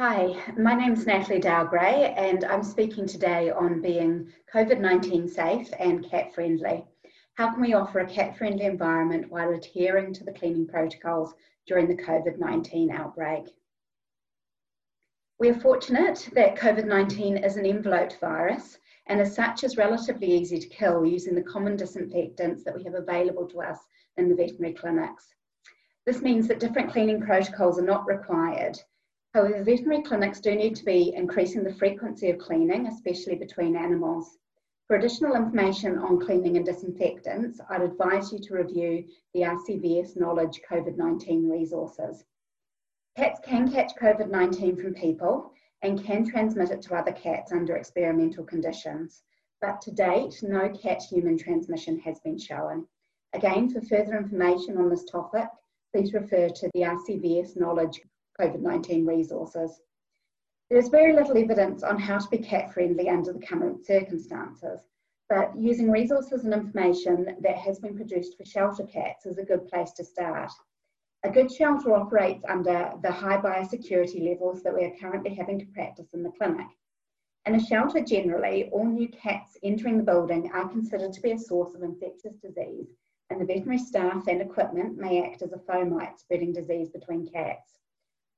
Hi, my name is Natalie Dowgray, and I'm speaking today on being COVID-19 safe and cat friendly. How can we offer a cat friendly environment while adhering to the cleaning protocols during the COVID-19 outbreak? We are fortunate that COVID-19 is an enveloped virus and as such is relatively easy to kill using the common disinfectants that we have available to us in the veterinary clinics. This means that different cleaning protocols are not required However, veterinary clinics do need to be increasing the frequency of cleaning, especially between animals. For additional information on cleaning and disinfectants, I'd advise you to review the RCVS Knowledge COVID-19 resources. Cats can catch COVID-19 from people and can transmit it to other cats under experimental conditions, but to date, no cat-human transmission has been shown. Again, for further information on this topic, please refer to the RCVS Knowledge COVID-19 resources. There is very little evidence on how to be cat friendly under the current circumstances, but using resources and information that has been produced for shelter cats is a good place to start. A good shelter operates under the high biosecurity levels that we are currently having to practice in the clinic. In a shelter generally, all new cats entering the building are considered to be a source of infectious disease and the veterinary staff and equipment may act as a fomite spreading disease between cats.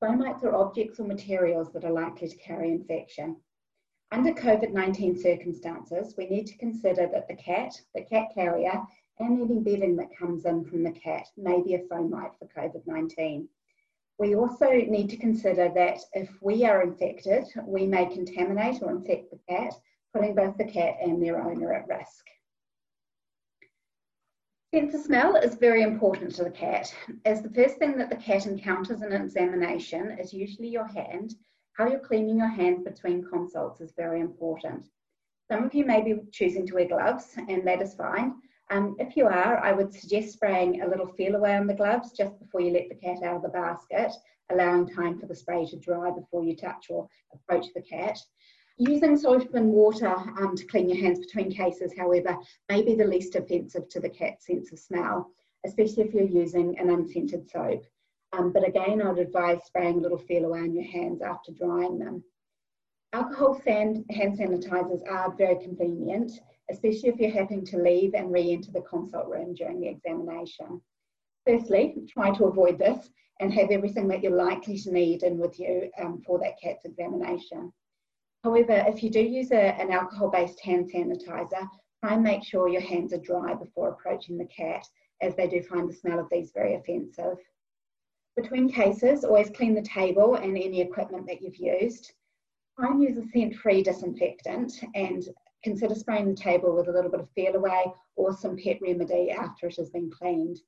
Fomites are objects or materials that are likely to carry infection. Under COVID-19 circumstances, we need to consider that the cat, the cat carrier, and any bedding that comes in from the cat may be a fomite for COVID-19. We also need to consider that if we are infected, we may contaminate or infect the cat, putting both the cat and their owner at risk. Sense of smell is very important to the cat, as the first thing that the cat encounters in an examination is usually your hand. How you're cleaning your hands between consults is very important. Some of you may be choosing to wear gloves, and that is fine. Um, if you are, I would suggest spraying a little Feliway on the gloves just before you let the cat out of the basket, allowing time for the spray to dry before you touch or approach the cat. Using soap and water um, to clean your hands between cases, however, may be the least offensive to the cat's sense of smell, especially if you're using an unscented soap. Um, but again, I'd advise spraying a little Feliway on your hands after drying them. Alcohol sand, hand sanitizers are very convenient, especially if you're having to leave and re-enter the consult room during the examination. Firstly, try to avoid this and have everything that you're likely to need in with you um, for that cat's examination. However, if you do use a, an alcohol-based hand sanitizer, try and make sure your hands are dry before approaching the cat, as they do find the smell of these very offensive. Between cases, always clean the table and any equipment that you've used. Try and use a scent-free disinfectant and consider spraying the table with a little bit of Feliway or some pet remedy after it has been cleaned.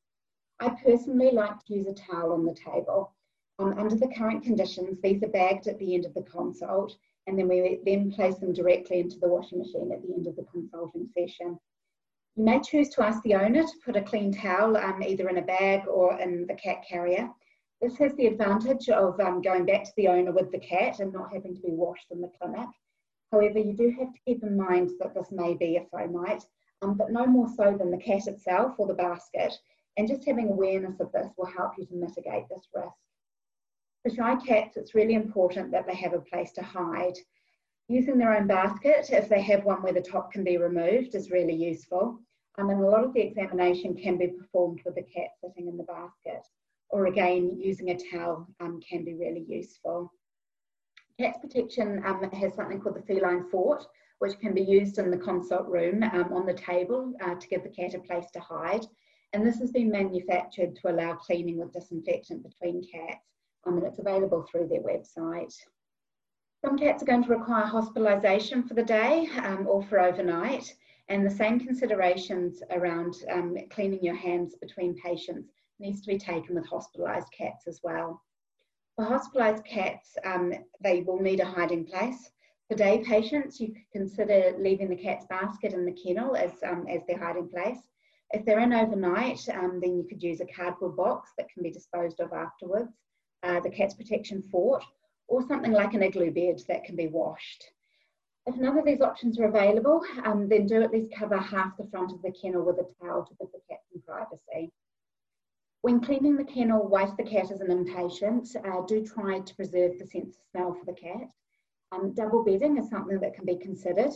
I personally like to use a towel on the table. Um, under the current conditions, these are bagged at the end of the consult and then we then place them directly into the washing machine at the end of the consulting session. You may choose to ask the owner to put a clean towel um, either in a bag or in the cat carrier. This has the advantage of um, going back to the owner with the cat and not having to be washed in the clinic. However, you do have to keep in mind that this may be a fomite, um, but no more so than the cat itself or the basket. And just having awareness of this will help you to mitigate this risk. For shy cats, it's really important that they have a place to hide. Using their own basket, if they have one where the top can be removed, is really useful. Um, and a lot of the examination can be performed with the cat sitting in the basket. Or again, using a towel um, can be really useful. Cats Protection um, has something called the Feline Fort, which can be used in the consult room um, on the table uh, to give the cat a place to hide. And this has been manufactured to allow cleaning with disinfectant between cats um, and it's available through their website. Some cats are going to require hospitalisation for the day um, or for overnight, and the same considerations around um, cleaning your hands between patients needs to be taken with hospitalised cats as well. For hospitalised cats, um, they will need a hiding place. For day patients, you could consider leaving the cat's basket in the kennel as, um, as their hiding place. If they're in overnight, um, then you could use a cardboard box that can be disposed of afterwards uh, the Cats Protection Fort, or something like an igloo bed that can be washed. If none of these options are available, um, then do at least cover half the front of the kennel with a towel to give the cat some privacy. When cleaning the kennel whilst the cat is an inpatient, uh, do try to preserve the sense of smell for the cat. Um, double bedding is something that can be considered.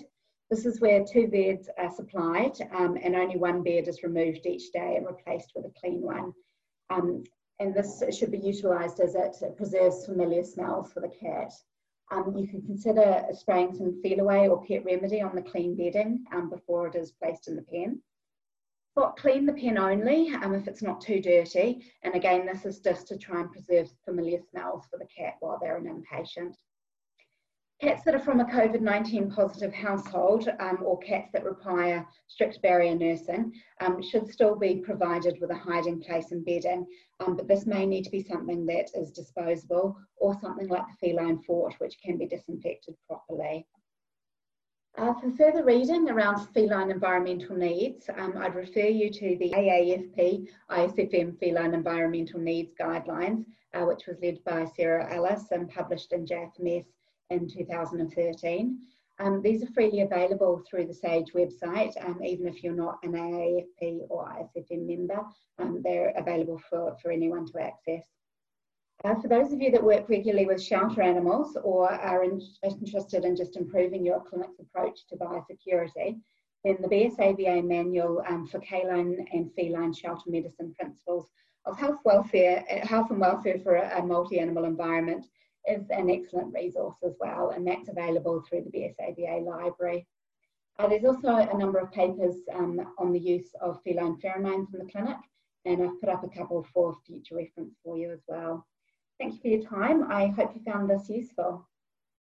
This is where two beds are supplied um, and only one bed is removed each day and replaced with a clean one. Um, and this should be utilised as it preserves familiar smells for the cat. Um, you can consider spraying some Feliway or pet remedy on the clean bedding um, before it is placed in the pen. But clean the pen only um, if it's not too dirty. And again, this is just to try and preserve familiar smells for the cat while they're an inpatient. Cats that are from a COVID-19 positive household um, or cats that require strict barrier nursing um, should still be provided with a hiding place and bedding, um, but this may need to be something that is disposable or something like the feline fort, which can be disinfected properly. Uh, for further reading around feline environmental needs, um, I'd refer you to the AAFP ISFM Feline Environmental Needs Guidelines, uh, which was led by Sarah Ellis and published in JFMS in 2013. Um, these are freely available through the SAGE website, um, even if you're not an AAFP or ISFM member, um, they're available for, for anyone to access. Uh, for those of you that work regularly with shelter animals or are in, interested in just improving your clinic's approach to biosecurity, then the BSAVA manual um, for canine and feline shelter medicine principles of health welfare, health and welfare for a, a multi-animal environment is an excellent resource as well, and that's available through the BSAVA library. Uh, there's also a number of papers um, on the use of feline pheromones in the clinic, and I've put up a couple for future reference for you as well. Thank you for your time. I hope you found this useful.